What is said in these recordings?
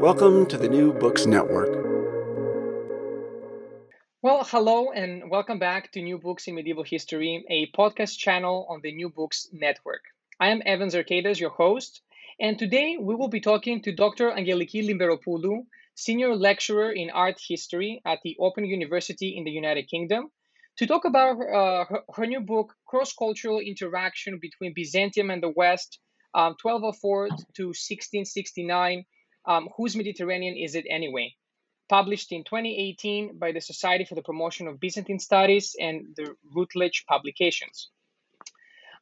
Welcome to the New Books Network. Well, hello and welcome back to New Books in Medieval History, a podcast channel on the New Books Network. I am Evan Zarkaidas, your host, and today we will be talking to Dr. Angeliki Lymberopoulou, senior lecturer in art history at the Open University in the United Kingdom, to talk about uh, her, her, new book, Cross Cultural Interaction Between Byzantium and the West, um, 1204 to 1669. Um, whose Mediterranean is it anyway? Published in 2018 by the Society for the Promotion of Byzantine Studies and the Routledge Publications.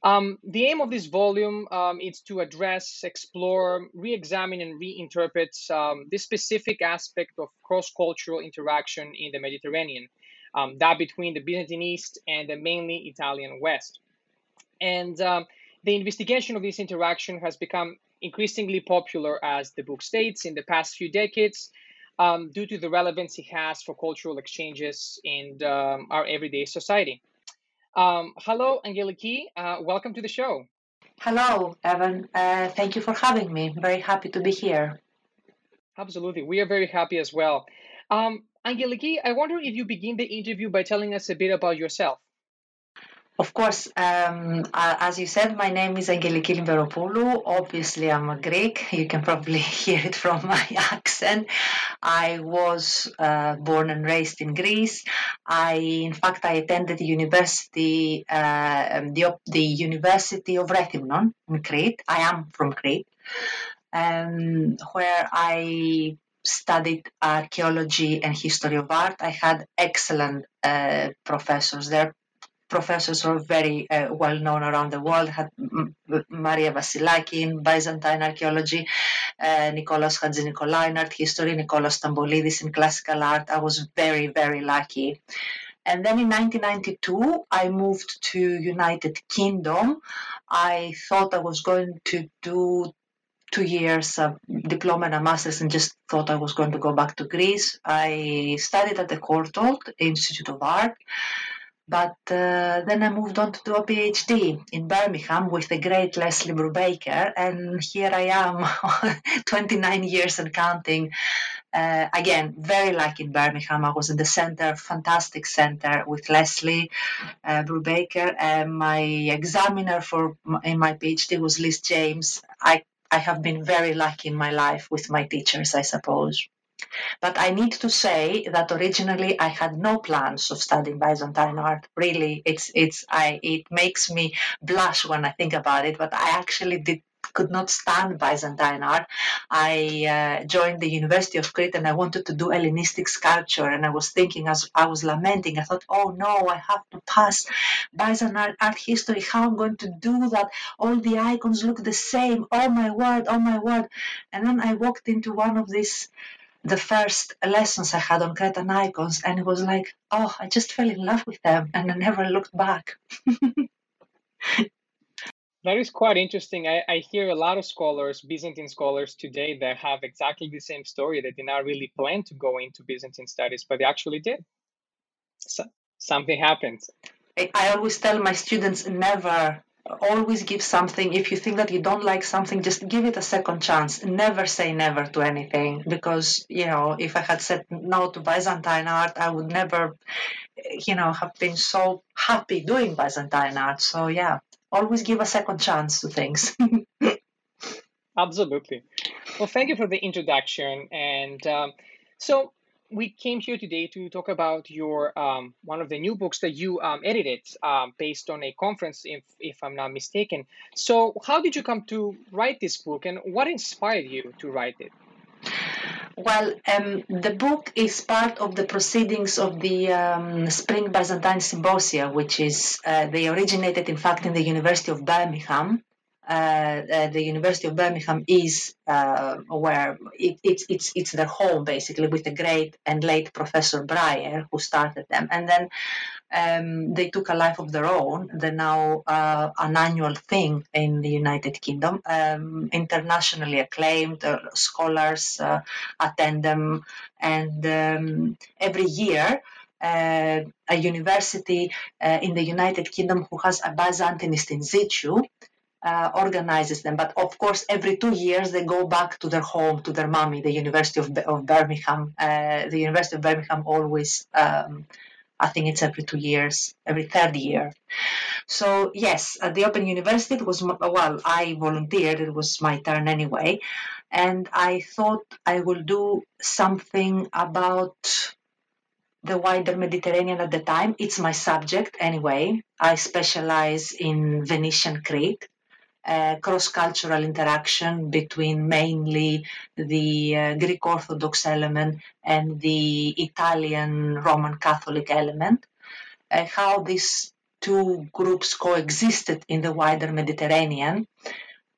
Um, the aim of this volume um, is to address, explore, re-examine, and reinterpret um, this specific aspect of cross-cultural interaction in the Mediterranean, um, that between the Byzantine East and the mainly Italian West. And um, the investigation of this interaction has become increasingly popular, as the book states, in the past few decades, um, due to the relevance it has for cultural exchanges in our everyday society. Um, hello, Angeliki. Uh, welcome to the show. Hello, Evan. Uh, thank you for having me. Very happy to be here. Absolutely. We are very happy as well. Um, Angeliki, I wonder if you begin the interview by telling us a bit about yourself. Of course, um, uh, as you said, my name is Angeliki Lymberopoulou. Obviously, I'm a Greek. You can probably hear it from my accent. I was uh, born and raised in Greece. I, in fact, I attended the university, uh, the, the University of Rethymnon in Crete. I am from Crete, um, where I studied archaeology and history of art. I had excellent uh, professors there, professors are very uh, well known around the world. Had Maria Vasilaki in Byzantine archaeology, uh, Nicholas Hadzi in art history, Nicholas Stambolidis in classical art. I was very, very lucky. And then in 1992, I moved to United Kingdom. I thought I was going to do two years of diploma and a master's and just thought I was going to go back to Greece. I studied at the Courtauld Institute of Art but uh, then I moved on to do a PhD in Birmingham with the great Leslie Brubaker, and here I am, 29 years and counting. Uh, again, very lucky in Birmingham. I was in the center, fantastic center with Leslie uh, Brubaker, and my examiner for in my PhD was Liz James. I I have been very lucky in my life with my teachers, I suppose. But I need to say that originally I had no plans of studying Byzantine art. Really, it's it's I it makes me blush when I think about it. But I actually did could not stand Byzantine art. I uh, joined the University of Crete and I wanted to do Hellenistic sculpture. And I was thinking, as I was lamenting, I thought, oh no, I have to pass Byzantine art, history. How am I'm going to do that? All the icons look the same. Oh my word, oh my word. And then I walked into one of these the first lessons I had on Cretan icons, and it was like, oh, I just fell in love with them, and I never looked back. That is quite interesting. I, I hear a lot of scholars, Byzantine scholars today, that have exactly the same story. They did not really plan to go into Byzantine studies, but they actually did. So, something happened. I always tell my students never always give something. If you think that you don't like something just give it a second chance. Never say never to anything because you know if i had said no to byzantine art i would never you know have been so happy doing byzantine art. So yeah always give a second chance to things. Absolutely. Well thank you for the introduction and um, so we came here today to talk about your um, one of the new books that you um, edited um, based on a conference, if, if I'm not mistaken. So, how did you come to write this book, and what inspired you to write it? Well, um, the book is part of the proceedings of the um, Spring Byzantine Symposia, which is uh, they originated, in fact, in the University of Birmingham, uh, uh, the University of Birmingham is uh, where it, it's it's it's their home basically with the great and late Professor Bryer who started them, and then um, they took a life of their own. They're now uh, an annual thing in the United Kingdom, um, internationally acclaimed. Uh, scholars uh, attend them, and um, every year. a university in the United Kingdom who has a Byzantinist in situ uh, organizes them. But of course, every two years they go back to their home, to their mommy, the University of, of Birmingham. Uh, the University of Birmingham always, um, I think it's every two years, every third year. So yes, at the Open University, it was well, I volunteered. It was my turn anyway, and I thought I will do something about the wider Mediterranean at the time. It's my subject anyway. I specialize in Venetian Crete cross-cultural interaction between mainly the uh, Greek Orthodox element and the Italian Roman Catholic element, uh, how these two groups coexisted in the wider Mediterranean,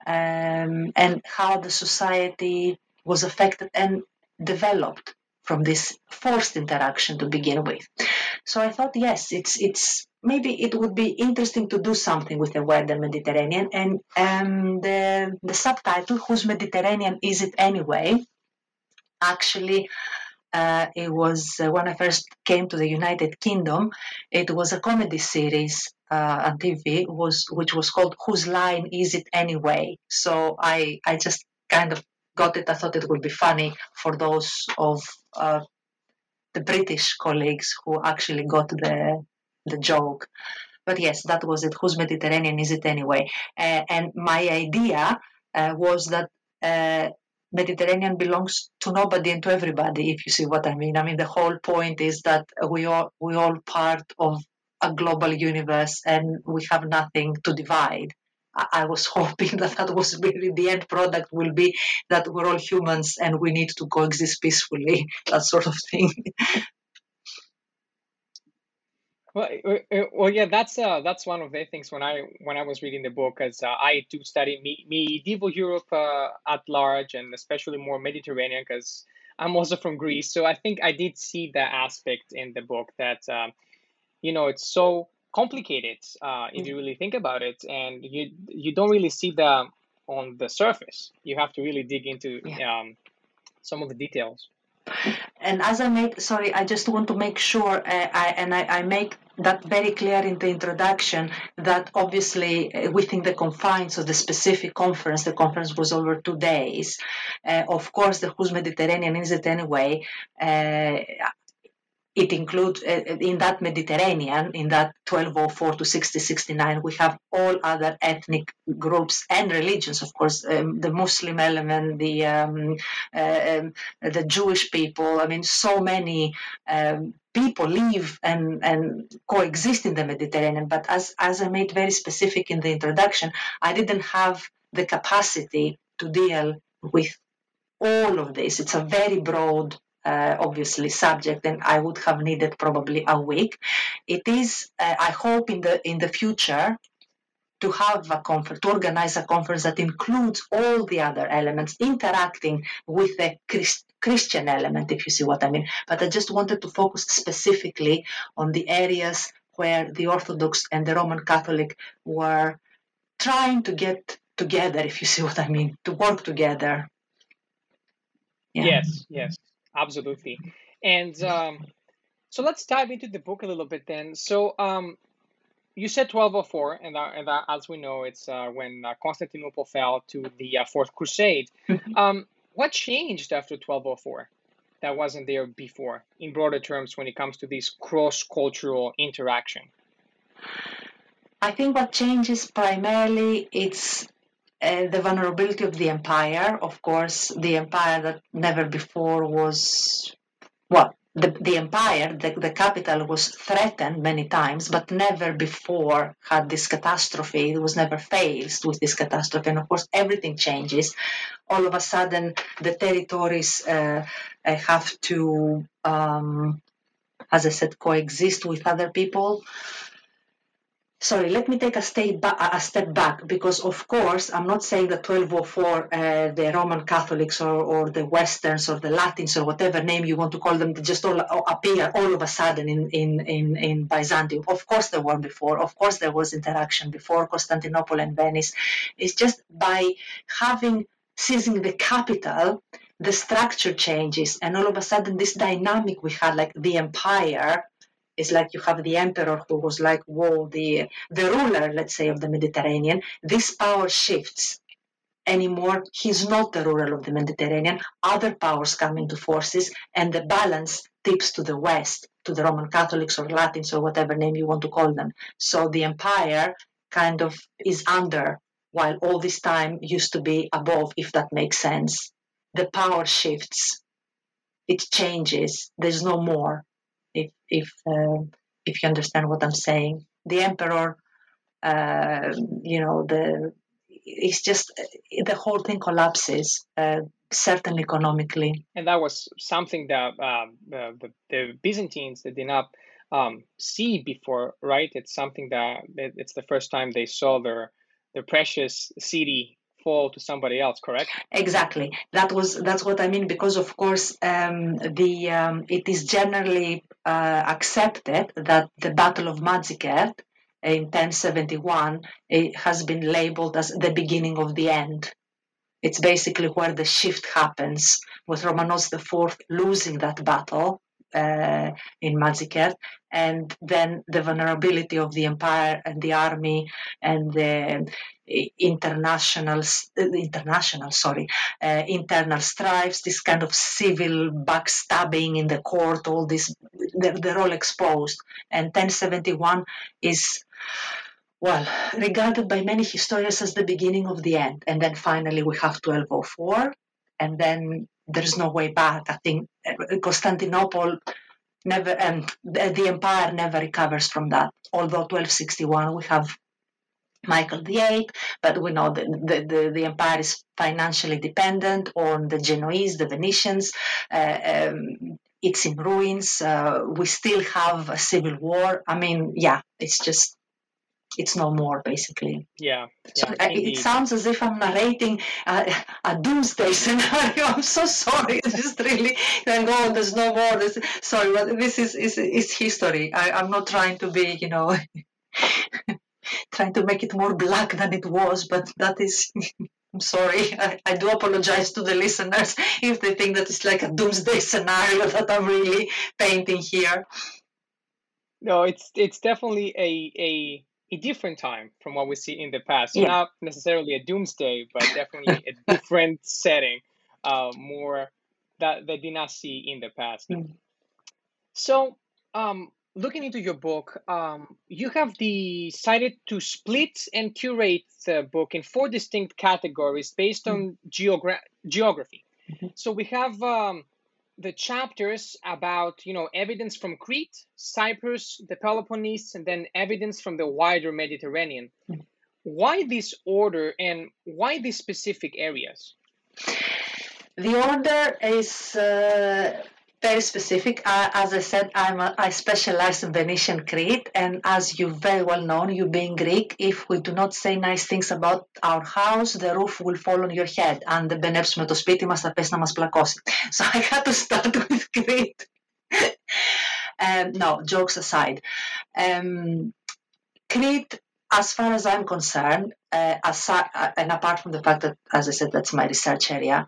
um, and how the society was affected and developed from this forced interaction to begin with. So I thought, yes, it's it's maybe it would be interesting to do something with the wider Mediterranean. And um, the, the subtitle, Whose Mediterranean Is It Anyway? Actually, uh, it was uh, when I first came to the United Kingdom, it was a comedy series uh, on TV, was which was called Whose Line Is It Anyway? So I, I just kind of got it. I thought it would be funny for those of uh, the British colleagues who actually got the the joke. But yes, that was it. Whose Mediterranean is it anyway? Uh, and my idea uh, was that uh, Mediterranean belongs to nobody and to everybody, if you see what I mean. I mean, the whole point is that we all we all part of a global universe, and we have nothing to divide. I, I was hoping that that was really the end product will be that we're all humans and we need to coexist peacefully, that sort of thing. Well, well, yeah, that's uh, that's one of the things when I when I was reading the book, as uh, I do study me- medieval Europe uh, at large, and especially more Mediterranean, because I'm also from Greece. So I think I did see that aspect in the book that um, you know it's so complicated uh, if you really think about it, and you you don't really see the on the surface. You have to really dig into Yeah. um, some of the details. And as I make, sorry, I just want to make sure, uh, I, and I, I make that very clear in the introduction that obviously uh, within the confines of the specific conference, the conference was over two days. Uh, of course, the Who's Mediterranean is it anyway? Uh, it includes uh, in that Mediterranean, in that 1204 to 6069, we have all other ethnic groups and religions, of course, um, the Muslim element, the um, uh, the Jewish people. I mean, so many um, people live and, and coexist in the Mediterranean. But as as I made very specific in the introduction, I didn't have the capacity to deal with all of this. It's a very broad uh, obviously subject and I would have needed probably a week. It is, uh, I hope in the in the future to have a conference, to organize a conference that includes all the other elements interacting with the Christian element, if you see what I mean. But I just wanted to focus specifically on the areas where the Orthodox and the Roman Catholic were trying to get together, if you see what I mean, to work together. Yeah. Yes, yes, absolutely. And um, so let's dive into the book a little bit then. So um, you said 1204, and, uh, and uh, as we know, it's uh, when uh, Constantinople fell to the uh, Fourth Crusade. Mm-hmm. um, what changed after 1204 that wasn't there before, in broader terms, when it comes to this cross cultural interaction? I think what changes primarily it's uh, the vulnerability of the empire. Of course, the empire that never before was well, the, the empire, the, the capital was threatened many times, but never before had this catastrophe. It was never faced with this catastrophe. And of course, everything changes. All of a sudden, the territories uh, uh, have to, um, as I said, coexist with other people sorry, let me take a step, back, a step back because, of course, I'm not saying that 1204, uh, the Roman Catholics or, or the Westerns or the Latins or whatever name you want to call them, just all appear all of a sudden in, in, in, in Byzantium. Of course, there were before. Of course, there was interaction before Constantinople and Venice. It's just by having seizing the capital, the structure changes, and all of a sudden, this dynamic we had, like the empire, it's like you have the emperor who was like, whoa, the the ruler, let's say, of the Mediterranean. This power shifts anymore. He's not the ruler of the Mediterranean. Other powers come into forces, and the balance tips to the west, to the Roman Catholics or Latins or whatever name you want to call them. So the empire kind of is under, while all this time used to be above, if that makes sense. The power shifts. It changes. There's no more if if uh, if you understand what I'm saying. The emperor, uh, you know, the it's just the whole thing collapses. Uh, certainly economically, and that was something that um, the, the Byzantines they did not um, see before, right? It's something that it's the first time they saw their their precious city to somebody else correct? Exactly. That was that's what i mean because of course um, the um, it is generally uh, accepted that the battle of Manzikert in 1071 it has been labeled as the beginning of the end. It's basically where the shift happens with romanos iv losing that battle uh, in Manzikert, and then the vulnerability of the empire and the army and the international, international, sorry, uh, internal strifes, this kind of civil backstabbing in the court, all this, they're, they're all exposed. And 1071 is well, regarded by many historians as the beginning of the end. And then finally we have 1204, and then there's no way back. I think uh, Constantinople never, um, the, the empire never recovers from that. Although 1261 we have Michael VIII, but we know that the, the, the, empire is financially dependent on the Genoese, the Venetians. Uh, um, it's in ruins. Uh, we still have a civil war. I mean, yeah, it's just it's no more basically. Yeah. So uh, it sounds as if I'm narrating a, a doomsday scenario. I'm so sorry. It's just really going, oh, there's no more. There's, sorry, but this is, is, is history. I, I'm not trying to be, you know, trying to make it more black than it was, but that is. I'm sorry. I, I, do apologize to the listeners if they think that it's like a doomsday scenario that I'm really painting here. No, it's it's definitely a a a different time from what we see in the past. So Yeah. not necessarily a doomsday, but definitely a different setting, uh, more that they did not see in the past. Mm. So, um, looking into your book, um, you have decided to split and curate the book in four distinct categories based on geogra- geography. Mhm. So we have um, the chapters about you know evidence from Crete, Cyprus, the Peloponnese, and then evidence from the wider Mediterranean. Mm. Why this order and why these specific areas? The order is uh, very specific. Uh, as I said, I'm a, I specialize in Venetian Crete, and as you very well know, you being Greek, if we do not say nice things about our house, the roof will fall on your head. And the μπενέψουμε το σπίτι μας, θα πέσει να μας πλακώσει. So I had to start with Crete. um, no, jokes aside. Um, Crete, as far as I'm concerned, uh, aside, uh, and apart from the fact that, as I said, that's my research area,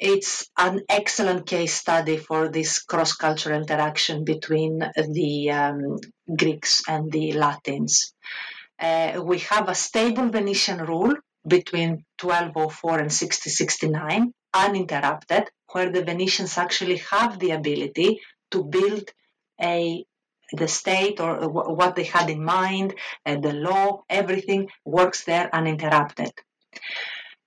it's an excellent case study for this cross-cultural interaction between the um, Greeks and the Latins. Uh, we have a stable Venetian rule between 1204 and 1669, uninterrupted, where the Venetians actually have the ability to build a the state or what they had in mind, uh, the law, everything works there uninterrupted.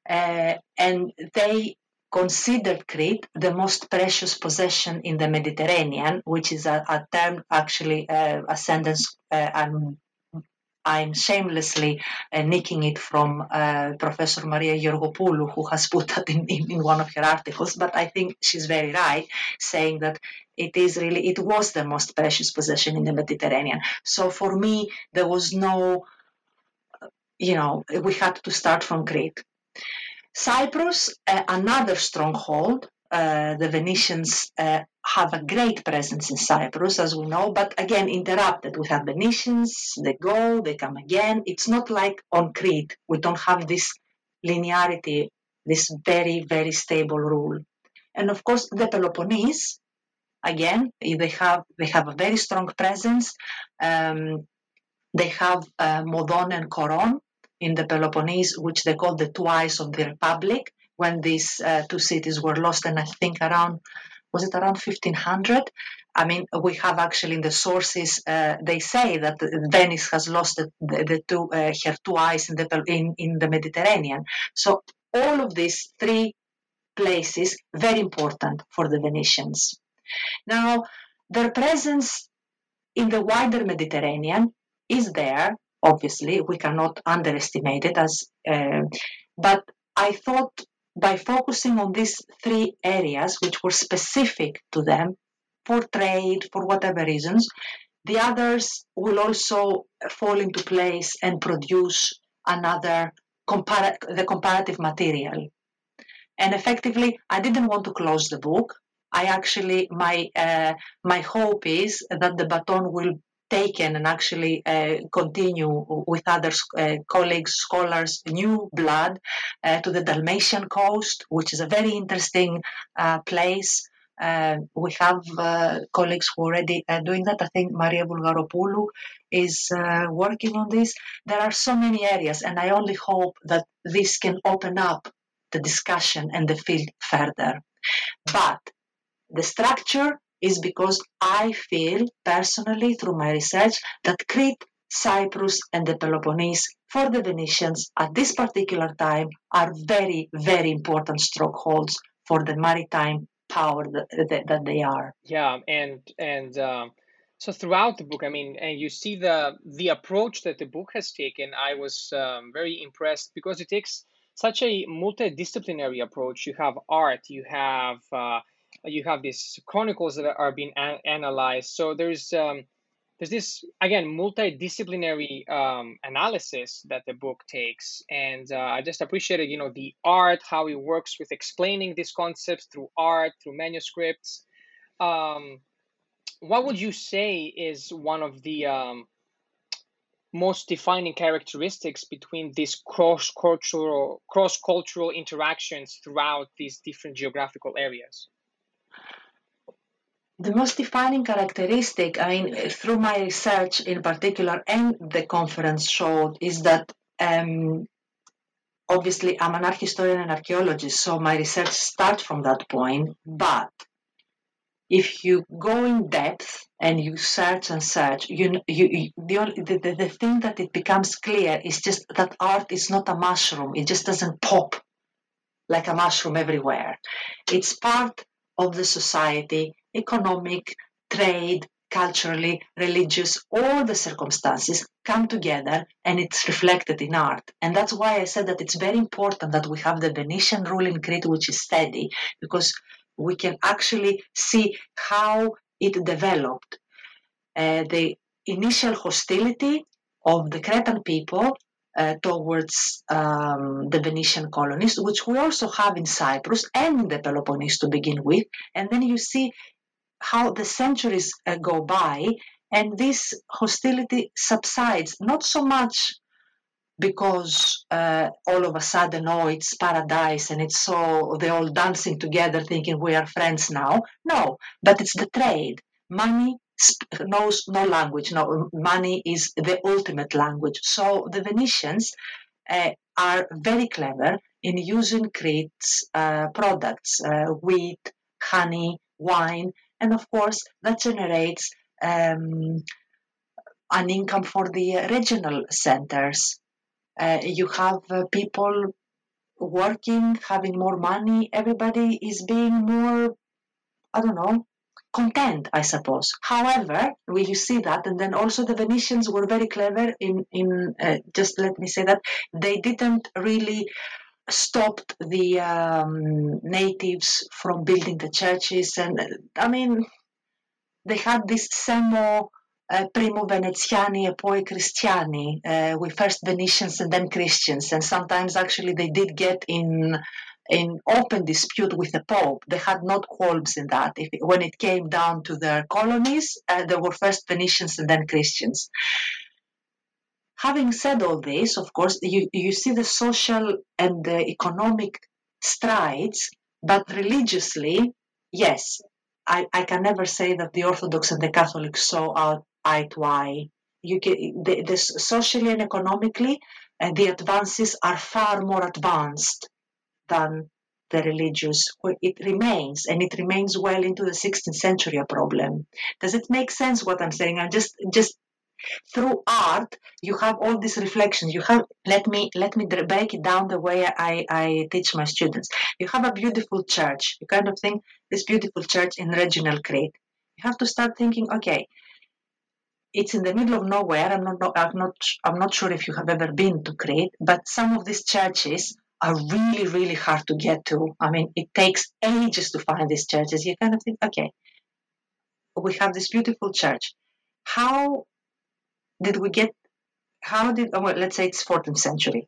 Uh, and they considered Crete the most precious possession in the Mediterranean, which is a, a term actually uh, a sentence uh, I'm I'm shamelessly uh, nicking it from uh, Professor Maria Georgopoulou, who has put that in, in, in, one of her articles, but I think she's very right, saying that it is really, it was the most precious possession in the Mediterranean. So for me, there was no, you know, we had to start from Crete. Cyprus, uh, another stronghold, uh, the Venetians uh, have a great presence in Cyprus, as we know, but again interrupted. We have Venetians, they go, they come again. It's not like on Crete. We don't have this linearity, this very, very stable rule. And of course, the Peloponnese, again, they have they have a very strong presence. Um, they have uh, Modon and Coron in the Peloponnese, which they called the twice of the Republic when these uh, two cities were lost, and I think around was it around 1500? I mean, we have actually in the sources uh, they say that Venice has lost the, the, two uh, her two eyes in the in, in the Mediterranean. So all of these three places very important for the Venetians. Now their presence in the wider Mediterranean is there. Obviously, we cannot underestimate it as. Uh, but I thought by focusing on these three areas, which were specific to them for trade, for whatever reasons, the others will also fall into place and produce another compar- the comparative material. And effectively, I didn't want to close the book. I actually my uh, my hope is that the baton will taken and actually uh, continue with other uh, colleagues, scholars, new blood uh, to the Dalmatian coast, which is a very interesting uh, place. Uh, we have uh, colleagues who are already doing that. I think Maria Bulgaropoulou is working on this. There are so many areas, and I only hope that this can open up the discussion and the field further. But the structure is because I feel personally through my research that Crete, Cyprus, and the Peloponnese for the Venetians at this particular time are very, very important strongholds for the maritime power that, that, they are. Yeah, and and um, so throughout the book, I mean, and you see the the approach that the book has taken. I was um, very impressed because it takes such a multidisciplinary approach. You have art, you have uh, you have these chronicles that are being an- analyzed. So there's um, there's this again multidisciplinary um, analysis that the book takes, and uh, I just appreciated you know the art, how it works with explaining these concepts through art, through manuscripts. Um, what would you say is one of the um, most defining characteristics between these cross cultural cross cultural interactions throughout these different geographical areas? The most defining characteristic, I mean, through my research in particular and the conference showed, is that um, obviously I'm an art historian and archaeologist, so my research starts from that point. But if you go in depth and you search and search, you, you, the, the, the thing that it becomes clear is just that art is not a mushroom. It just doesn't pop like a mushroom everywhere. It's part of the society economic, trade, culturally, religious, all the circumstances come together and it's reflected in art. And that's why I said that it's very important that we have the Venetian rule in Crete, which is steady, because we can actually see how it developed. Uh, the initial hostility of the Cretan people uh, towards um, the Venetian colonies, which we also have in Cyprus and the Peloponnese to begin with. And then you see how the centuries uh, go by and this hostility subsides, not so much because uh, all of a sudden, oh, it's paradise and it's so they're all dancing together thinking we are friends now. No, but it's the trade. Money knows no language. No, money is the ultimate language. So the Venetians uh, are very clever in using Crete's uh, products, uh, wheat, honey, wine, and of course that generates um, an income for the regional centers. Uh, you have uh, people working, having more money. Everybody is being more, I don't know, content, I suppose. However, we you see that, and then also the Venetians were very clever in in uh, just let me say that they didn't really stopped the um, natives from building the churches, and I mean they had this semo uh, primo Veneziani e poi Cristiani, uh, with first Venetians and then Christians, and sometimes actually they did get in in open dispute with the Pope. They had not qualms in that. If, when it came down to their colonies, uh, there were first Venetians and then Christians. Having said all this, of course, you, you see the social and the economic strides, but religiously, yes, I, I can never say that the Orthodox and the Catholics saw eye to eye. You can, the, the socially and economically, uh, the advances are far more advanced than the religious. It remains, and it remains well into the 16th century a problem. Does it make sense what I'm saying? I'm just just through art you have all these reflections you have let me let me break it down the way I, I teach my students you have a beautiful church you kind of think this beautiful church in regional crete you have to start thinking okay it's in the middle of nowhere i'm not i'm not i'm not sure if you have ever been to crete but some of these churches are really, really hard to get to. I mean, it takes ages to find these churches. You kind of think, okay, we have this beautiful church. How did we get, how did, oh, well, let's say it's 14th century.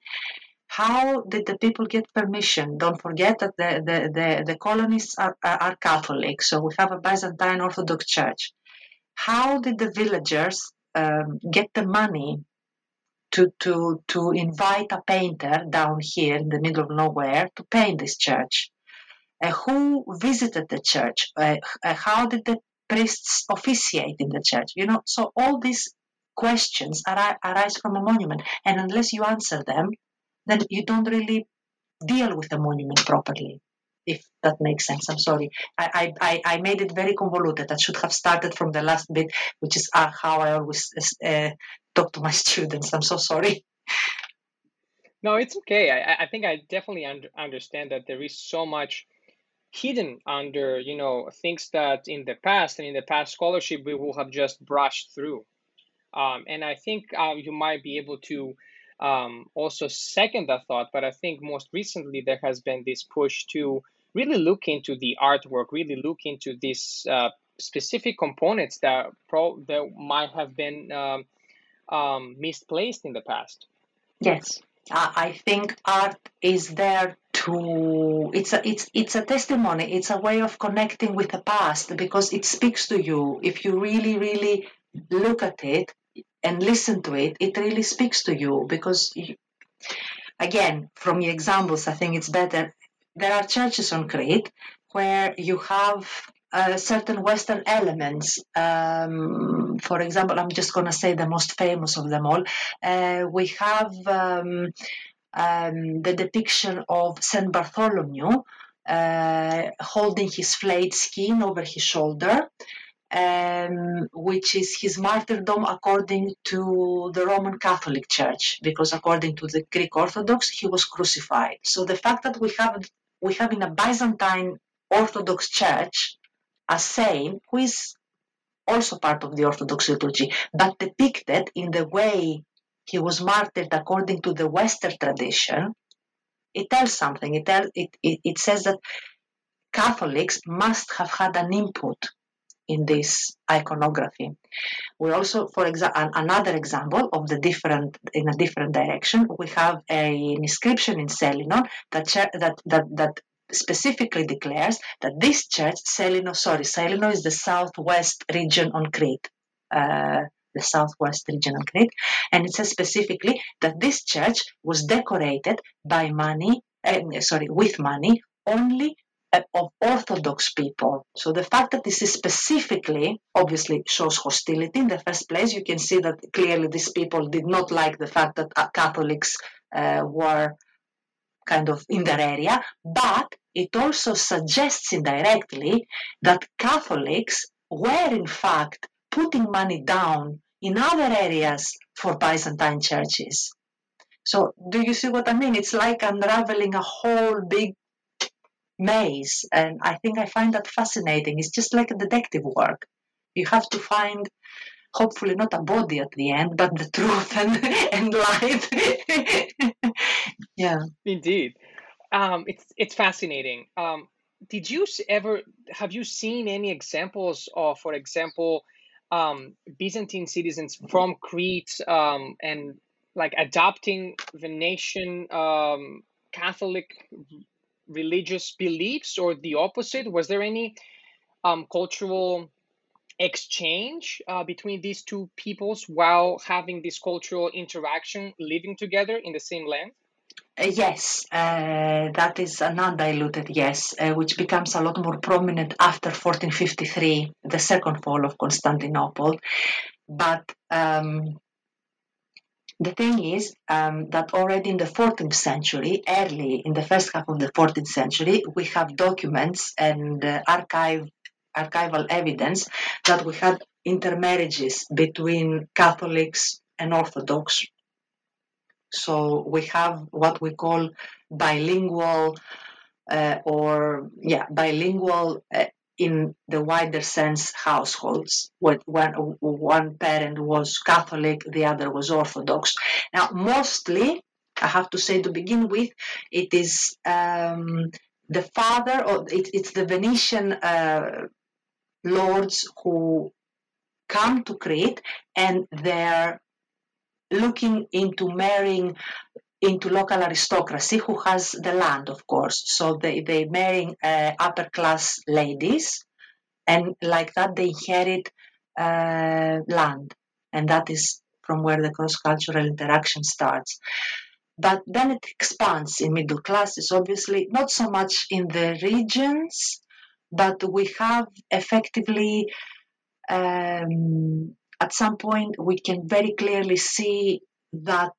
How did the people get permission? Don't forget that the, the, the, the colonists are, are, Catholic, so we have a Byzantine Orthodox Church. How did the villagers um, get the money to, to, to invite a painter down here in the middle of nowhere to paint this church. Uh, who visited the church? Uh, uh, how did the priests officiate in the church? You know, so all these questions ar- arise from a monument, and unless you answer them, then you don't really deal with the monument properly. If that makes sense, I'm sorry. I, I, I made it very convoluted. I should have started from the last bit, which is uh, how I always uh, talk to my students. I'm so sorry. No, it's okay. I, I think I definitely un- understand that there is so much hidden under, you know, things that in the past and in the past scholarship we will have just brushed through. Um, and I think uh, you might be able to um, also second that thought. But I think most recently there has been this push to really look into the artwork, really look into these uh, specific components that pro that might have been um, um, misplaced in the past. Yes, I think art is there to it's a it's it's a testimony. It's a way of connecting with the past because it speaks to you. If you really really look at it and listen to it, it really speaks to you because. You, again, from your examples, I think it's better. There are churches on Crete where you have uh, certain Western elements. Um, for example, I'm just going to say the most famous of them all. Uh, we have um, um, the depiction of Saint Bartholomew uh, holding his flayed skin over his shoulder. Um, which is his martyrdom according to the Roman Catholic Church, because according to the Greek Orthodox, he was crucified. So the fact that we have we have in a Byzantine Orthodox Church a saint who is also part of the Orthodox liturgy, but depicted in the way he was martyred according to the Western tradition, it tells something. It, tell, it, it, it says that Catholics must have had an input in this iconography. We also, for example, another example of the different in a different direction, we have a, an inscription in Selinon that that that, that specifically declares that this church, Selino, sorry, Selino is the southwest region on Crete. Uh, the southwest region on Crete. And it says specifically that this church was decorated by money, uh, sorry, with money only of Orthodox people. So the fact that this is specifically obviously shows hostility in the first place. You can see that clearly these people did not like the fact that uh, Catholics uh, were kind of in their area, but it also suggests indirectly that Catholics were in fact putting money down in other areas for Byzantine churches. So, do you see what I mean? It's like unraveling a whole big maze, and I think I find that fascinating. It's just like a detective work. You have to find, hopefully, not a body at the end, but the truth and, and light. yeah. Indeed. Um, it's it's fascinating. Um, did you ever have you seen any examples of, for example, um, Byzantine citizens from Crete um, and like adopting Venetian um, Catholic religious beliefs, or the opposite? Was there any um, cultural exchange uh, between these two peoples while having this cultural interaction, living together in the same land? Uh, yes, uh, that is an undiluted yes, uh, which becomes a lot more prominent after 1453, the second fall of Constantinople. But um, the thing is um, that already in the 14th century, early in the first half of the 14th century, we have documents and uh, archive, archival evidence that we had intermarriages between Catholics and Orthodox. So we have what we call bilingual uh, or yeah bilingual uh, in the wider sense households. When one, parent was catholic the other was orthodox. Now mostly i have to say to begin with it is um, the father or it, it's the venetian uh, lords who come to crete and they're looking into marrying into local aristocracy who has the land, of course. So they, they marrying uh, upper class ladies, and like that they inherit uh, land. And that is from where the cross cultural interaction starts. But then it expands in middle classes, obviously, not so much in the regions, but we have effectively um, at some point we can very clearly see that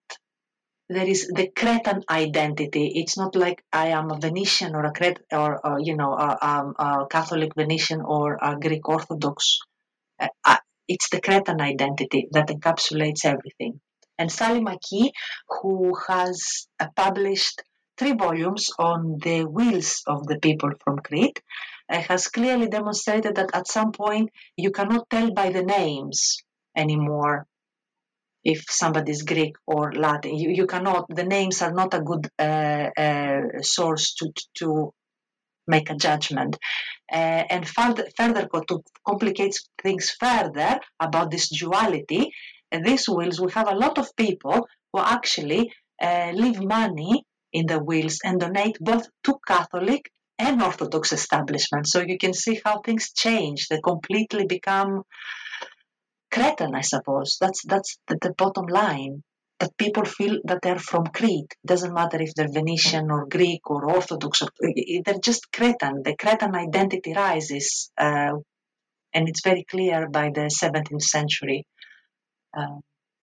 there is the Cretan identity. It's not like I am a Venetian or a Cret or, or you know a, a, a, Catholic Venetian or a Greek Orthodox. Uh, it's the Cretan identity that encapsulates everything. And Sally McKee, who has uh, published three volumes on the wills of the people from Crete, uh, has clearly demonstrated that at some point you cannot tell by the names anymore if somebody is Greek or Latin. You, you cannot, the names are not a good uh, uh, source to, to make a judgment. Uh, and further, further to complicate things further about this duality, these wills, we have a lot of people who actually uh, leave money in the wills and donate both to Catholic and Orthodox establishments. So you can see how things change. They completely become Cretan, I suppose. That's that's the, the bottom line. That people feel that they're from Crete. Doesn't matter if they're Venetian or Greek or Orthodox. Or, they're just Cretan. The Cretan identity rises, uh, and it's very clear by the 17th century. Uh,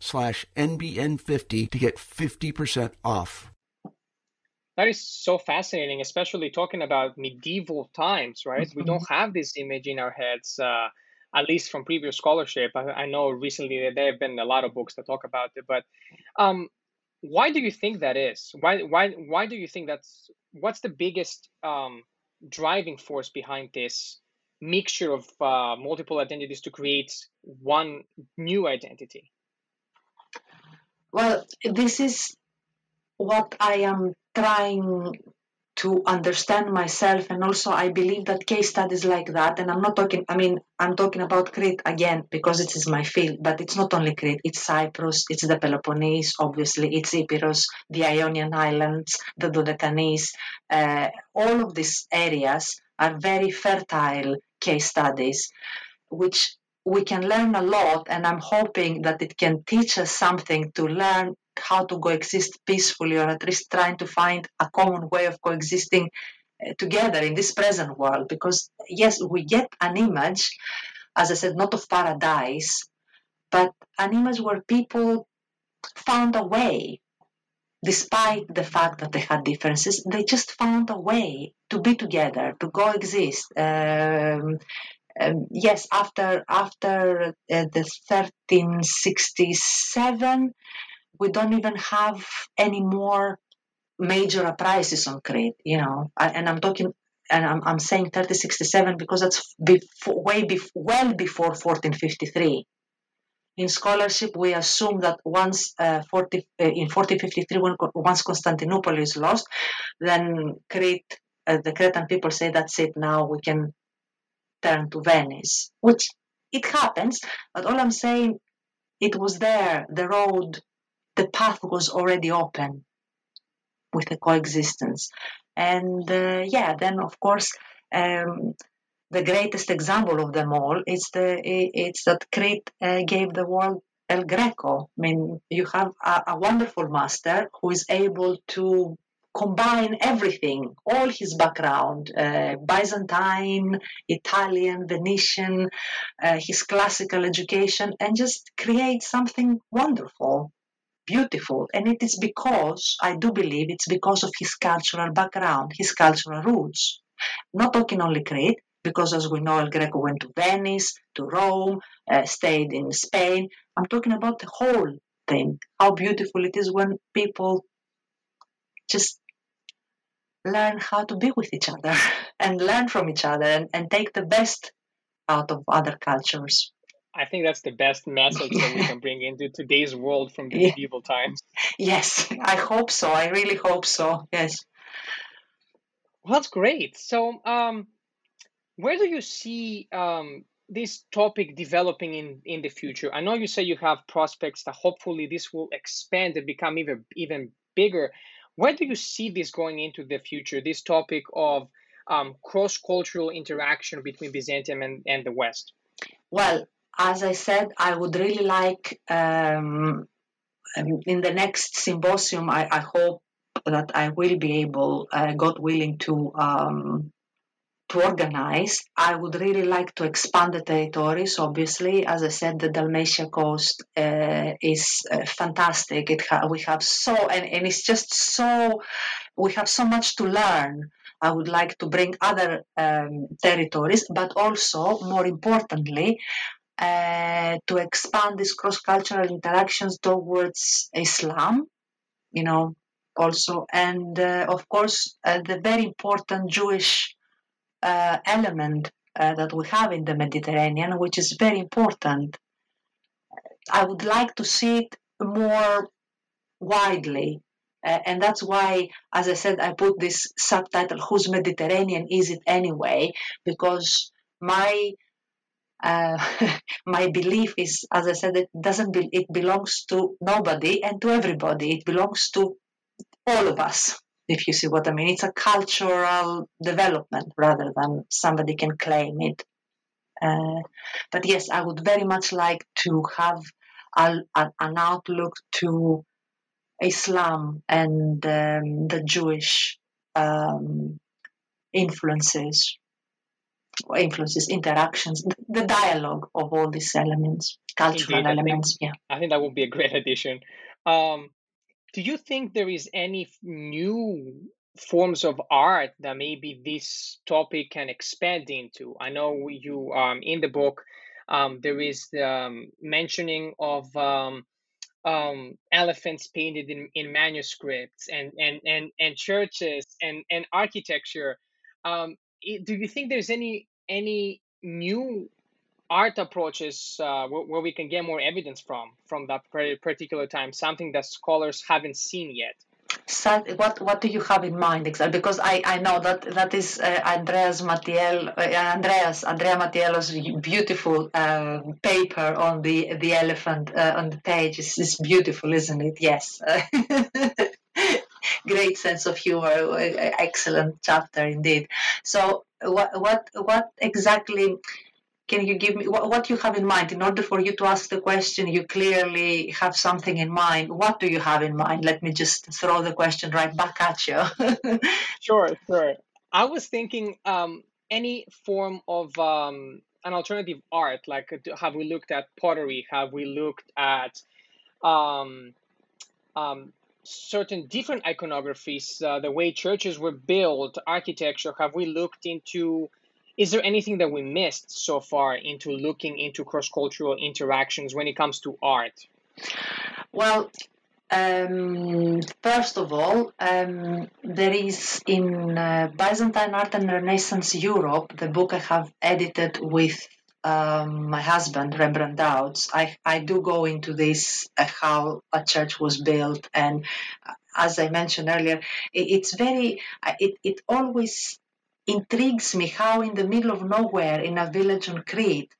slash NBN50 to get 50% off. That is so fascinating, especially talking about medieval times, right? Mm-hmm. We don't have this image in our heads, uh, at least from previous scholarship. I, I, know recently there have been a lot of books that talk about it, but um, why do you think that is? Why, why, why do you think that's what's the biggest um, driving force behind this mixture of uh, multiple identities to create one new identity? Well, this is what I am trying to understand myself and also i believe that case studies like that and i'm not talking i mean i'm talking about crete again because it is my field but it's not only crete it's cyprus it's the peloponnese obviously it's epirus the ionian islands the dodecanese uh, all of these areas are very fertile case studies which we can learn a lot and i'm hoping that it can teach us something to learn how to coexist peacefully or at least trying to find a common way of coexisting uh, together in this present world. Because yes we get an image as i said not of paradise but an image where people found a way despite the fact that they had differences they just found a way to be together to coexist um, um, yes after after uh, the 1367 we don't even have any more major uprisings on Crete, you know. And I'm talking, and I'm, I'm saying 1367 because that's before, way before, well before 1453. In scholarship, we assume that once uh, 40, uh, in 1453, when, once Constantinople is lost, then Crete, uh, the Cretan people say that's it. Now we can turn to Venice, which it happens. But all I'm saying, it was there. The road the path was already open with the coexistence. And uh, yeah, then of course, um, the greatest example of them all is the it's that Crete uh, gave the world El Greco. I mean, you have a, a, wonderful master who is able to combine everything, all his background, uh, Byzantine, Italian, Venetian, uh, his classical education, and just create something wonderful beautiful. And it is because, I do believe, it's because of his cultural background, his cultural roots. Not talking only Crete, because as we know, El Greco went to Venice, to Rome, uh, stayed in Spain. I'm talking about the whole thing, how beautiful it is when people just learn how to be with each other and learn from each other and, and take the best out of other cultures. I think that's the best message that we can bring into today's world from the yeah. medieval times. Yes, I hope so. I really hope so. Yes. Well, that's great. So, um, where do you see um, this topic developing in, in the future? I know you say you have prospects that hopefully this will expand and become even even bigger. Where do you see this going into the future? This topic of um, cross cultural interaction between Byzantium and, and the West? Well, as I said, I would really like um, um, in the next symposium, I, I, hope that I will be able, uh, God willing, to um, to organize. I would really like to expand the territories. Obviously, as I said, the Dalmatia coast uh, is uh, fantastic. It ha- we have so and, and it's just so we have so much to learn. I would like to bring other um, territories, but also, more importantly, uh, to expand these cross-cultural interactions towards Islam, you know, also, and uh, of course uh, the very important Jewish uh, element uh, that we have in the Mediterranean, which is very important. I would like to see it more widely. and that's why, as I said, I put this subtitle, Whose Mediterranean is it anyway? Because my uh, my belief is, as I said, it doesn't. Be, it belongs to nobody and to everybody. It belongs to all of us. If you see what I mean, it's a cultural development rather than somebody can claim it. Uh, but yes, I would very much like to have a, a, an outlook to Islam and um, the Jewish um, influences influences, interactions, the dialogue of all these elements, cultural Indeed, I elements. think, yeah. I think that would be a great addition. Um, do you think there is any new forms of art that maybe this topic can expand into? I know you um, in the book um, there is the um, mentioning of um, um, elephants painted in, in manuscripts and, and, and, and churches and, and architecture. Um, do you think there's any any new art approaches uh, where, where we can get more evidence from from that particular time? Something that scholars haven't seen yet. So what what do you have in mind exactly? Because I, I know that that is uh, Andreas Mattiel, uh, Andreas Andrea Mattiello's beautiful uh, paper on the the elephant uh, on the page. It's, it's beautiful, isn't it? Yes. Great sense of humor. uh, Excellent chapter indeed. So what what what exactly? Can you give me what, what you have in mind? In order for you to ask the question, you clearly have something in mind. What do you have in mind? Let me just throw the question right back at you. Sure, sure. I was thinking um, any form of um, an alternative art, like have we looked at pottery? Have we looked at um, um, certain different iconographies, uh, the way churches were built, architecture? Have we looked into, is there anything that we missed so far into looking into cross-cultural interactions when it comes to art? well, um, first of all, um, there is in uh, Byzantine art and Renaissance Europe, the book I have edited with um, my husband, Rembrandt Duits. I, I do go into this, uh, how a church was built. And uh, as I mentioned earlier, it, it's very, uh, it, it always intrigues me how in the middle of nowhere in a village on Crete,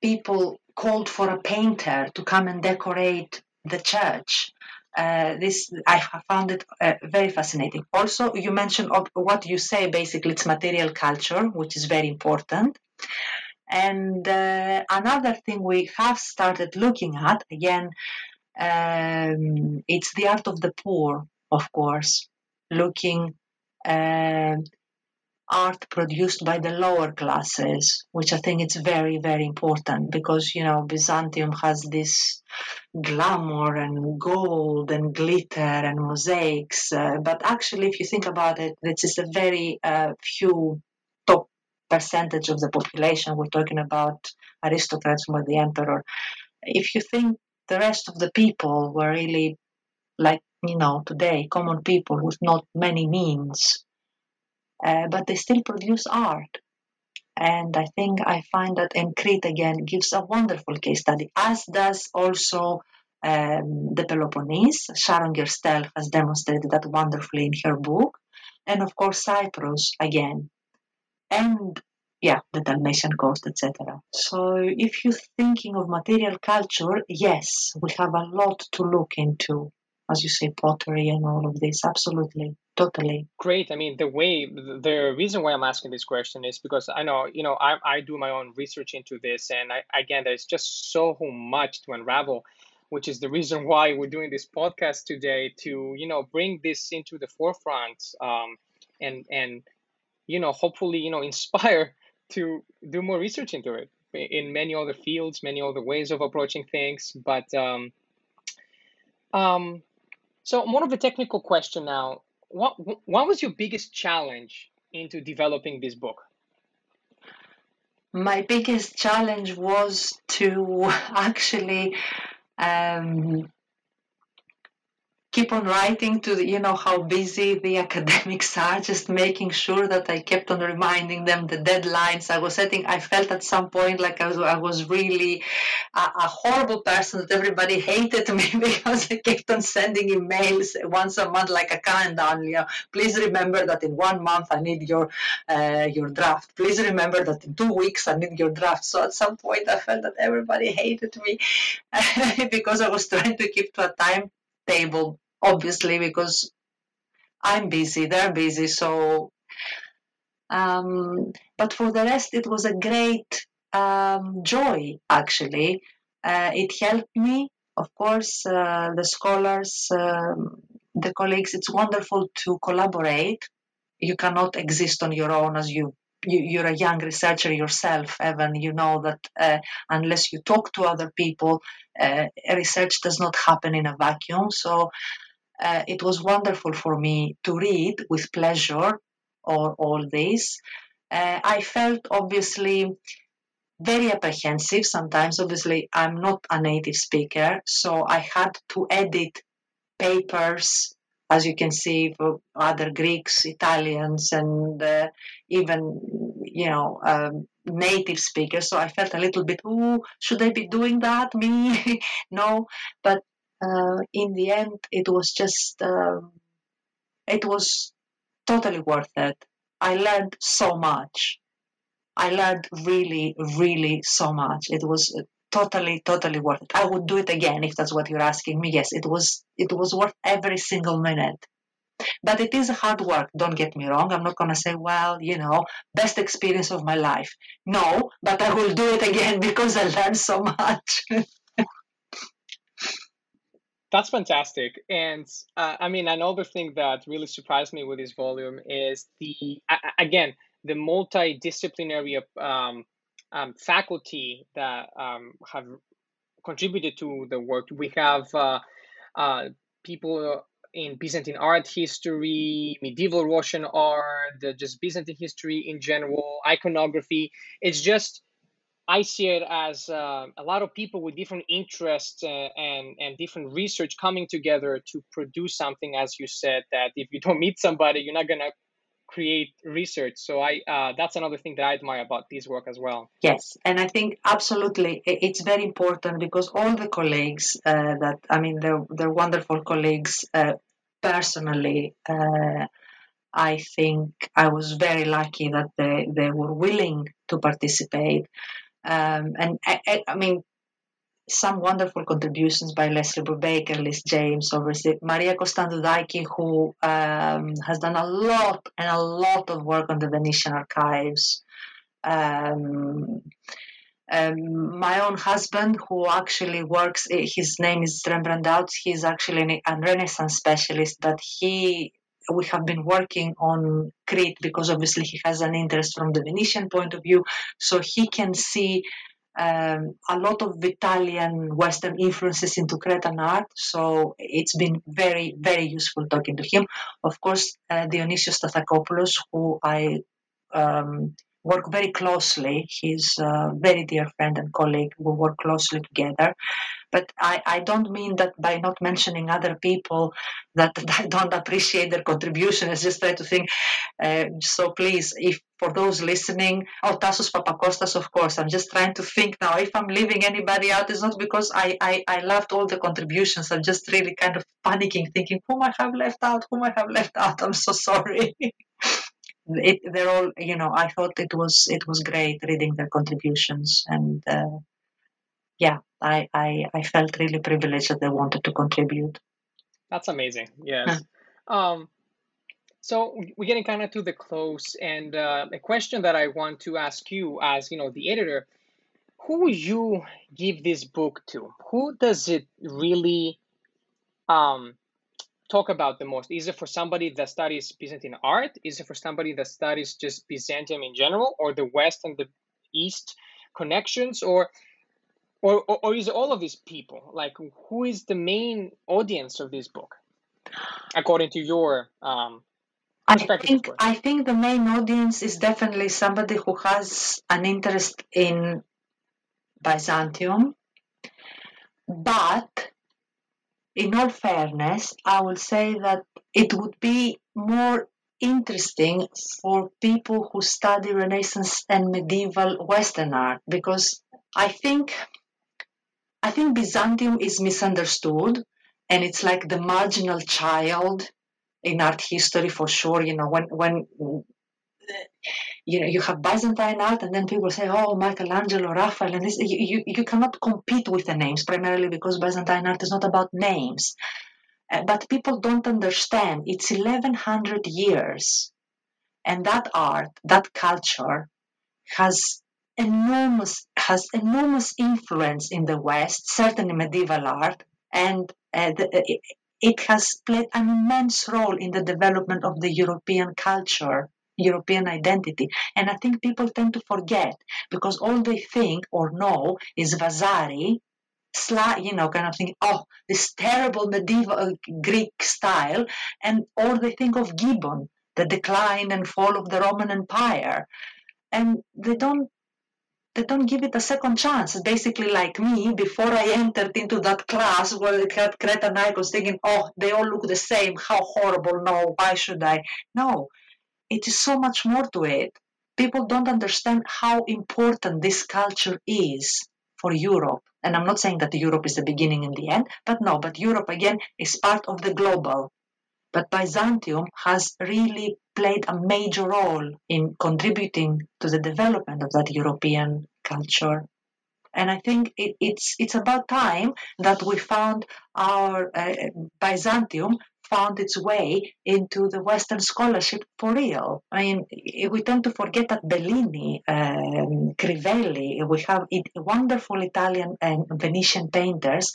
people called for a painter to come and decorate the church. Uh, this I found it uh, very fascinating. Also, you mentioned what you say. Basically, it's material culture, which is very important. And uh, another thing we have started looking at again, um, it's the art of the poor, of course, looking um art produced by the lower classes, which I think it's very, very important because, you know, Byzantium has this glamour and gold and glitter and mosaics. Uh, but actually, if you think about it, it's just a very uh, few top percentage of the population. We're talking about aristocrats or the emperor. If you think the rest of the people were really like, you know, today, common people with not many means, uh, but they still produce art. And I think I find that in Crete again gives a wonderful case study, as does also um, the Peloponnese. Sharon Gerstel has demonstrated that wonderfully in her book. And of course, Cyprus again. And yeah, the Dalmatian coast, etc. So if you're thinking of material culture, yes, we have a lot to look into, as you say, pottery and all of this. Absolutely, totally. Great. I mean, the way, the reason why I'm asking this question is because I know, you know, I, I do my own research into this. And I, again, there's just so much to unravel, which is the reason why we're doing this podcast today to, you know, bring this into the forefront um, and, and, you know, hopefully, you know, inspire to do more research into it in many other fields, many other ways of approaching things. But, um, um, so more of a technical question now. What what was your biggest challenge into developing this book? My biggest challenge was to actually um, keep on writing to the, you know how busy the academics are just making sure that i kept on reminding them the deadlines. I was setting i felt at some point like i was, I was really a, a horrible person that everybody hated me because i kept on sending emails once a month like a countdown you know please remember that in one month i need your uh, your draft. Please remember that in two weeks i need your draft. So at some point i felt that everybody hated me because i was trying to keep to a time table obviously because i'm busy they're busy so um, but for the rest it was a great um, joy actually uh, it helped me of course uh, the scholars um, the colleagues it's wonderful to collaborate you cannot exist on your own as you you, are a young researcher yourself, Evan. You know that uh, unless you talk to other people, uh, research does not happen in a vacuum. So uh, it was wonderful for me to read with pleasure all, all this. Uh, I felt obviously very apprehensive sometimes. Obviously, I'm not a native speaker, so I had to edit papers, as you can see, for other Greeks, Italians, and uh, even, you know, um, native speakers. So I felt a little bit, oh, should I be doing that? Me? no. But uh, in the end, it was just, uh, it was totally worth it. I learned so much. I learned really, really so much. It was totally, totally worth it. I would do it again if that's what you're asking me. Yes, it was, it was worth every single minute. But it is hard work. Don't get me wrong. I'm not going to say, well, you know, best experience of my life. No, but I will do it again because I learned so much. That's fantastic. And uh, I mean, another thing that really surprised me with this volume is the, again, the multidisciplinary um, um, faculty that um, have contributed to the work. We have uh, uh, people in Byzantine art history, medieval Russian art, just Byzantine history in general, iconography. It's just I see it as uh, a lot of people with different interests and, and, and different research coming together to produce something. As you said, that if you don't meet somebody, you're not gonna create research. So I uh, that's another thing that I admire about this work as well. Yes, and I think absolutely it's very important because all the colleagues uh, that I mean they're they're wonderful colleagues. Uh, personally, uh, I think I was very lucky that they, they were willing to participate. Um, and I, I, mean, some wonderful contributions by Leslie Brubaker, Liz James, obviously Maria Constantoudaki, who um, has done a lot and a lot of work on the Venetian archives. Um, um, my own husband, who actually works, his name is Rembrandt Duits. He's actually a Renaissance specialist, but he we have been working on Crete because obviously he has an interest from the Venetian point of view, so he can see um, a lot of Italian Western influences into Cretan art. So it's been very, very useful talking to him. Of course, uh, Dionysios Stathakopoulos, who I um, work very closely. He's a very dear friend and colleague. We work closely together. But I, I don't mean that by not mentioning other people that, that I don't appreciate their contribution. I just try to think. Uh, so please, if for those listening, oh, Tassos Papacostas, of course. I'm just trying to think now. If I'm leaving anybody out, it's not because I, I, I loved all the contributions. I'm just really kind of panicking, thinking, whom I have left out, whom I have left out. I'm so sorry. it, they're all you know i thought it was it was great reading their contributions and uh, yeah I, I i felt really privileged that they wanted to contribute. That's amazing. Yes. Um so we're getting kind of to the close and uh, a question that i want to ask you as you know the editor who would you give this book to? Who does it really um talk about the most? Is it for somebody that studies Byzantine art? Is it for somebody that studies just Byzantium in general, or the West and the East connections, or or, or is it all of these people? Like, who is the main audience of this book, according to your um, I think I think the main audience is definitely somebody who has an interest in Byzantium, but in all fairness, I will say that it would be more interesting for people who study Renaissance and medieval Western art because I think think Byzantium is misunderstood and it's like the marginal child in art history for sure. You know, when when you know, you have Byzantine art, and then people say, "Oh, Michelangelo, Raphael," and this, you, you, you cannot compete with the names primarily because Byzantine art is not about names. Uh, but people don't understand. It's 1100 years, and that art, that culture, has enormous has enormous influence in the West, certainly medieval art, and uh, the, it, it has played an immense role in the development of the European culture European identity. And I think people tend to forget because all they think or know is Vasari, slight, you know, kind of thinking, oh, this terrible medieval uh, Greek style, and or they think of Gibbon, the decline and fall of the Roman Empire, and they don't they don't give it a second chance. Basically, like me, before I entered into that class where it had Crete and Icons, thinking, oh, they all look the same. How horrible. No, why should I? No, it is so much more to it. People don't understand how important this culture is for Europe. And I'm not saying that Europe is the beginning and the end, but no, but Europe again is part of the global. But Byzantium has really played a major role in contributing to the development of that European culture. And I think it, it's it's about time that we found our uh, Byzantium found its way into the Western scholarship for real. I mean, we tend to forget that Bellini, um, Crivelli, we have wonderful Italian and Venetian painters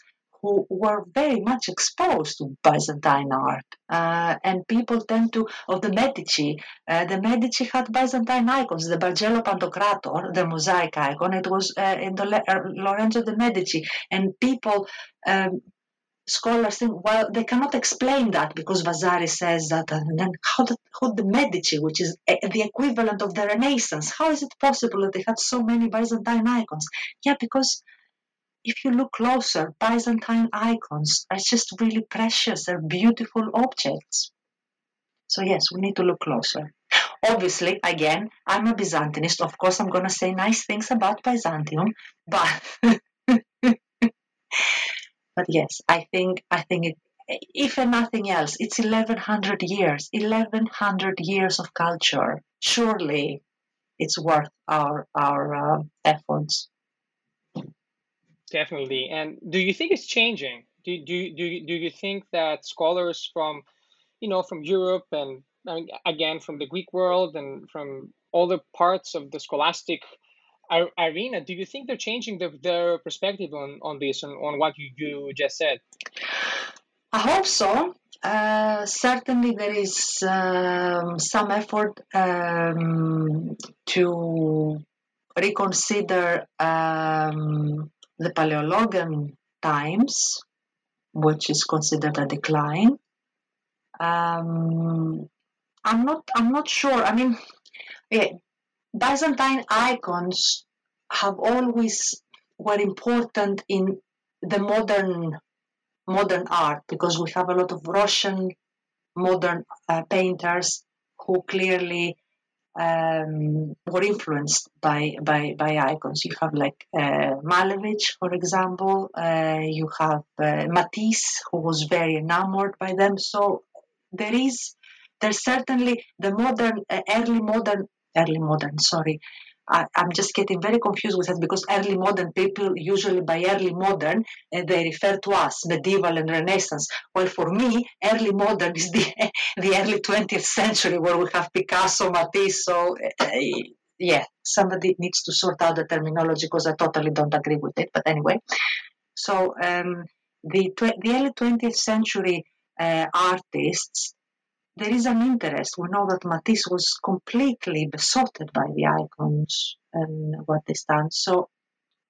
who were very much exposed to Byzantine art. Uh, and people tend to, of the Medici, uh, the Medici had Byzantine icons, the Bargello Pantocrator, the mosaic icon, it was uh, in the uh, Lorenzo de' Medici. And people, um, scholars think, well, they cannot explain that because Vasari says that. And then how the, how the Medici, which is uh, the equivalent of the Renaissance, how is it possible that they had so many Byzantine icons? Yeah, because if you look closer, Byzantine icons are just really precious. They're beautiful objects. So, yes, we need to look closer. Obviously, again, I'm a Byzantinist. Of course, I'm going to say nice things about Byzantium, but. but yes, I think I think it, if nothing else, it's 1100 years, 1100 years of culture. Surely, it's worth our our uh, efforts. Definitely. And do you think it's changing? Do do do you, do you think that scholars from, you know, from Europe and I mean, again from the Greek world and from other parts of the scholastic arena, do you think they're changing the, their perspective on, on this and on what you, you just said? I hope so. Uh, certainly, there is um, some effort um, to reconsider um, the Paleologan times, which is considered a decline. Um, I'm not. I'm not sure. I mean, yeah, Byzantine icons have always were important in the modern modern art because we have a lot of Russian modern uh, painters who clearly um, were influenced by, by, by icons. You have like uh, Malevich, for example. Uh, you have uh, Matisse, who was very enamored by them. So there is, there's certainly the modern, uh, early modern, early modern, sorry, I, am just getting very confused with that because early modern people usually by early modern uh, they refer to us medieval and renaissance. Well for me early modern is the the early 20th century where we have picasso matisse so uh, yeah somebody needs to sort out the terminology because i totally don't agree with it but anyway. So um, the, tw- the early 20th century uh, artists there is an interest. We know that Matisse was completely besotted by the icons and what they stand. So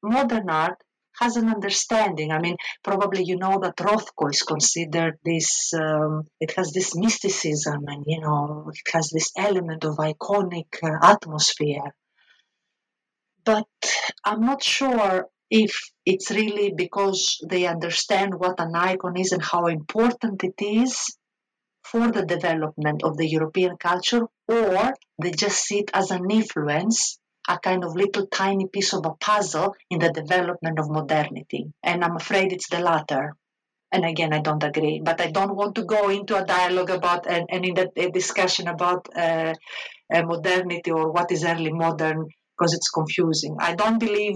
modern art has an understanding. I mean, probably you know that Rothko is considered this, um, it has this mysticism and, you know, it has this element of iconic uh, atmosphere. But I'm not sure if it's really because they understand what an icon is and how important it is for the development of the European culture, or they just see it as an influence, a kind of little tiny piece of a puzzle in the development of modernity. And I'm afraid it's the latter. And again, I don't agree, but I don't want to go into a dialogue about and, and in that a discussion about uh, uh, modernity or what is early modern because it's confusing. I don't believe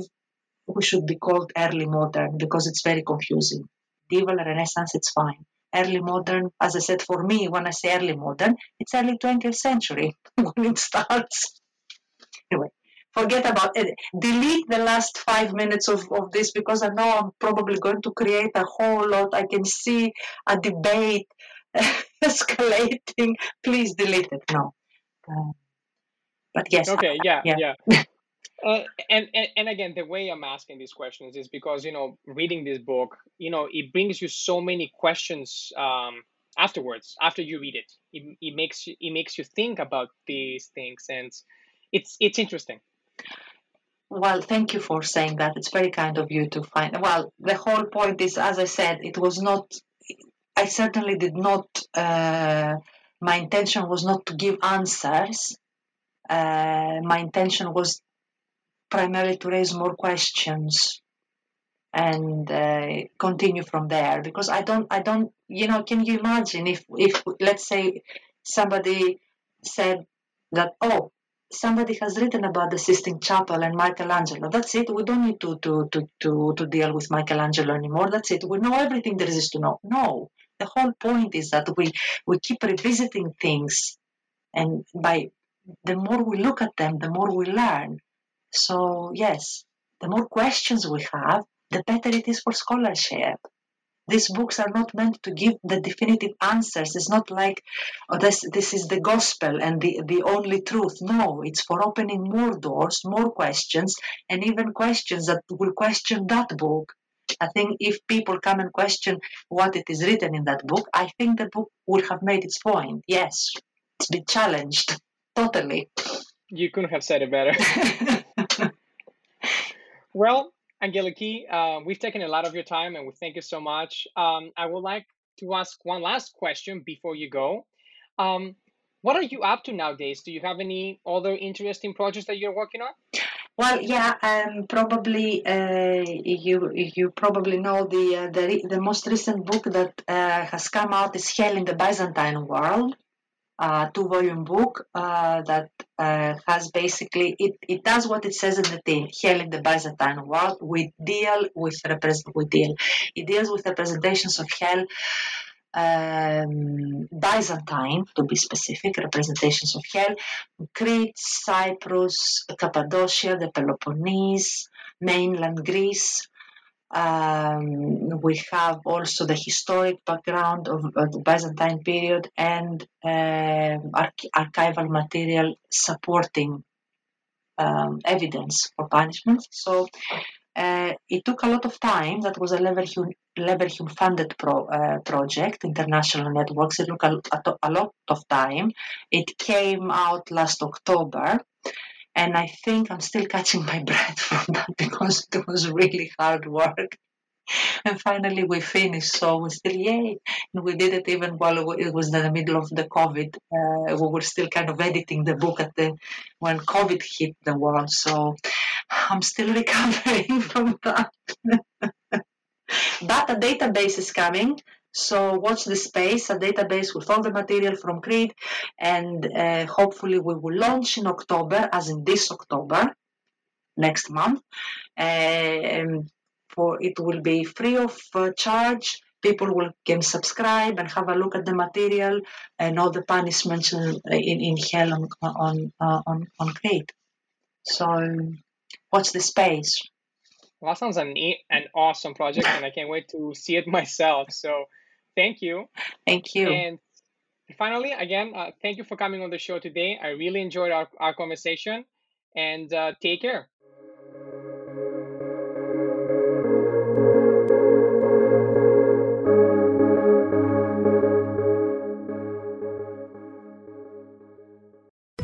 we should be called early modern because it's very confusing. Medieval Renaissance, it's fine early modern, as I said, for me, when I say early modern, it's early 20th century when it starts. Anyway, forget about it. Delete the last five minutes of, of this because I know I'm probably going to create a whole lot. I can see a debate escalating. Please delete it. No. Uh, but yes. Okay. Yeah. yeah. Yeah. Uh, and, and and again, the way I'm asking these questions is because you know, reading this book, you know, it brings you so many questions um, afterwards. After you read it, it, it makes you it makes you think about these things, and it's it's interesting. Well, thank you for saying that. It's very kind of you to find. Well, the whole point is, as I said, it was not. I certainly did not. Uh, my intention was not to give answers. Uh, my intention was primarily to raise more questions and uh, continue from there. Because i don't i don't you know can you imagine if if let's say somebody said that oh somebody has written about the sistine chapel and michelangelo. That's it. We don't need to to to to, to deal with michelangelo anymore. That's it. We know everything there is to know. No. The whole point is that we we keep revisiting things and by the more we look at them the more we learn so, yes, the more questions we have, the better it is for scholarship. These books are not meant to give the definitive answers. It's not like, oh, this, this is the gospel and the, the only truth. No, it's for opening more doors, more questions, and even questions that will question that book. I think if people come and question what it is written in that book, I think the book would have made its point. Yes, it's been challenged totally. You couldn't have said it better. well, Angeliki, uh, we've taken a lot of your time and we thank you so much. Um, I would like to ask one last question before you go. Um, what are you up to nowadays? Do you have any other interesting projects that you're working on? Well, yeah, um, probably uh, you you probably know the uh, the the most recent book that uh, has come out is Hell in the Byzantine World, uh, two volume book uh, that uh, has basically it, it does what it says in the tin hell in the byzantine world we deal with represent we deal. It deals with representations of hell um, Byzantine, to be specific, representations of hell, Crete, Cyprus, Cappadocia, the Peloponnese, mainland Greece, um, we have also the historic background of, of the Byzantine period and uh, arch- archival material supporting um, evidence for punishment. So uh, it took a lot of time. That was a Leverhulme, funded pro, uh, project, international networks. It took a, a lot of time. It came out last October and I think I'm still catching my breath from that it was really hard work. And finally we finished, so we still yay! And we did it even while it was in the middle of the COVID. Uh, we were still kind of editing the book at the when COVID hit the world. So I'm still recovering from that. but a database is coming so watch the space, a database with all the material from Crete, and uh, hopefully we will launch in October, as in this October, next month. Um, for it will be free of uh, charge. People will can subscribe and have a look at the material and all the punishments in in, in hell on on uh, on on Crete. So watch the space. Well, that sounds an an awesome project, and I can't wait to see it myself. So thank you. Thank you. And finally, again, uh, thank you for coming on the show today. I really enjoyed our, our conversation and uh, take care.